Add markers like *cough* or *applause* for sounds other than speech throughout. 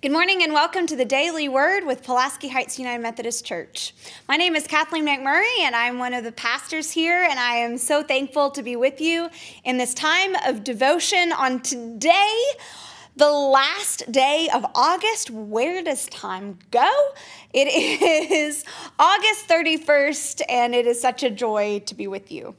Good morning and welcome to the Daily Word with Pulaski Heights United Methodist Church. My name is Kathleen McMurray and I'm one of the pastors here, and I am so thankful to be with you in this time of devotion on today, the last day of August. Where does time go? It *laughs* is August 31st, and it is such a joy to be with you.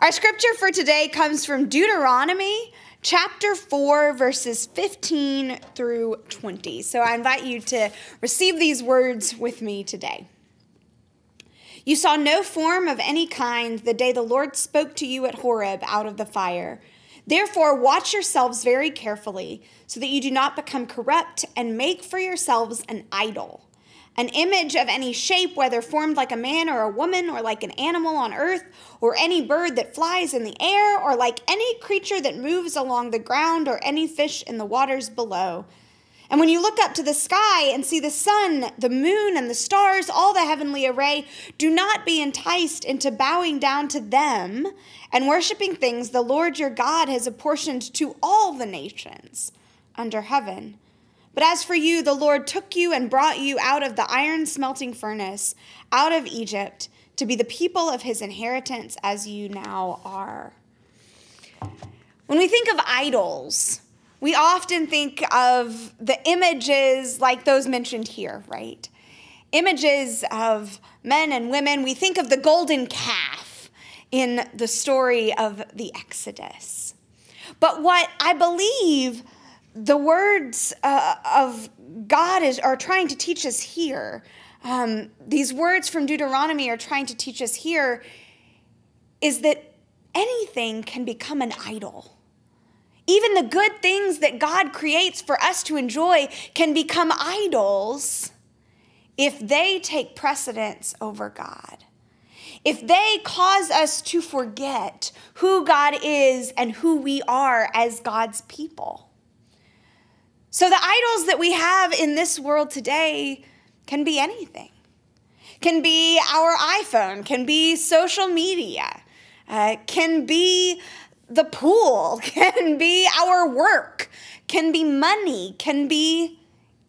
Our scripture for today comes from Deuteronomy chapter 4, verses 15 through 20. So I invite you to receive these words with me today. You saw no form of any kind the day the Lord spoke to you at Horeb out of the fire. Therefore, watch yourselves very carefully, so that you do not become corrupt and make for yourselves an idol an image of any shape, whether formed like a man or a woman, or like an animal on earth, or any bird that flies in the air, or like any creature that moves along the ground, or any fish in the waters below. And when you look up to the sky and see the sun, the moon, and the stars, all the heavenly array, do not be enticed into bowing down to them and worshiping things the Lord your God has apportioned to all the nations under heaven. But as for you, the Lord took you and brought you out of the iron smelting furnace, out of Egypt, to be the people of his inheritance as you now are. When we think of idols, we often think of the images like those mentioned here, right? Images of men and women. We think of the golden calf in the story of the Exodus. But what I believe the words uh, of God is, are trying to teach us here. Um, these words from Deuteronomy are trying to teach us here is that anything can become an idol. Even the good things that God creates for us to enjoy can become idols if they take precedence over God. If they cause us to forget who God is and who we are as God's people. So the idols that we have in this world today can be anything. Can be our iPhone, can be social media, uh, can be the pool, *laughs* can be our work, can be money, can be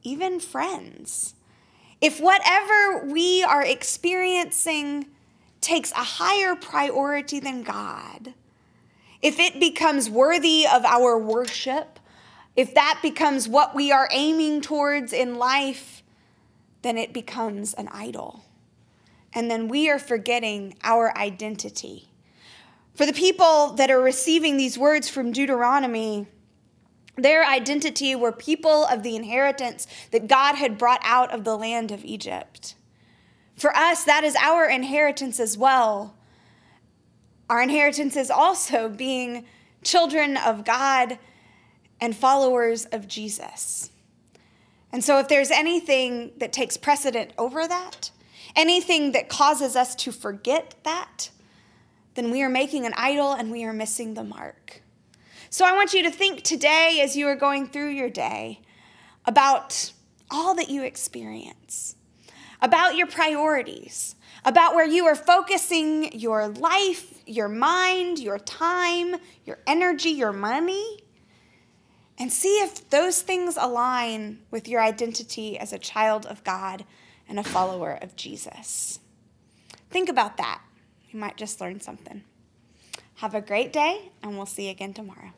even friends. If whatever we are experiencing takes a higher priority than God, if it becomes worthy of our worship, if that becomes what we are aiming towards in life, then it becomes an idol. And then we are forgetting our identity. For the people that are receiving these words from Deuteronomy, their identity were people of the inheritance that God had brought out of the land of Egypt. For us, that is our inheritance as well. Our inheritance is also being children of God and followers of Jesus. And so, if there's anything that takes precedent over that, anything that causes us to forget that, then we are making an idol and we are missing the mark. So, I want you to think today as you are going through your day about all that you experience, about your priorities, about where you are focusing your life, your mind, your time, your energy, your money and see if those things align with your identity as a child of God and a follower of Jesus. Think about that. You might just learn something. Have a great day, and we'll see you again tomorrow.